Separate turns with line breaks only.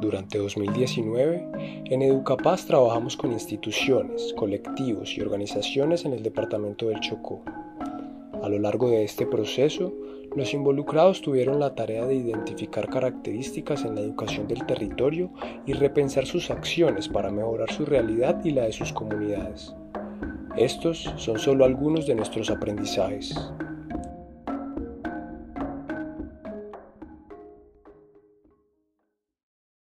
Durante 2019, en Educapaz trabajamos con instituciones, colectivos y organizaciones en el departamento del Chocó. A lo largo de este proceso, los involucrados tuvieron la tarea de identificar características en la educación del territorio y repensar sus acciones para mejorar su realidad y la de sus comunidades. Estos son solo algunos de nuestros aprendizajes.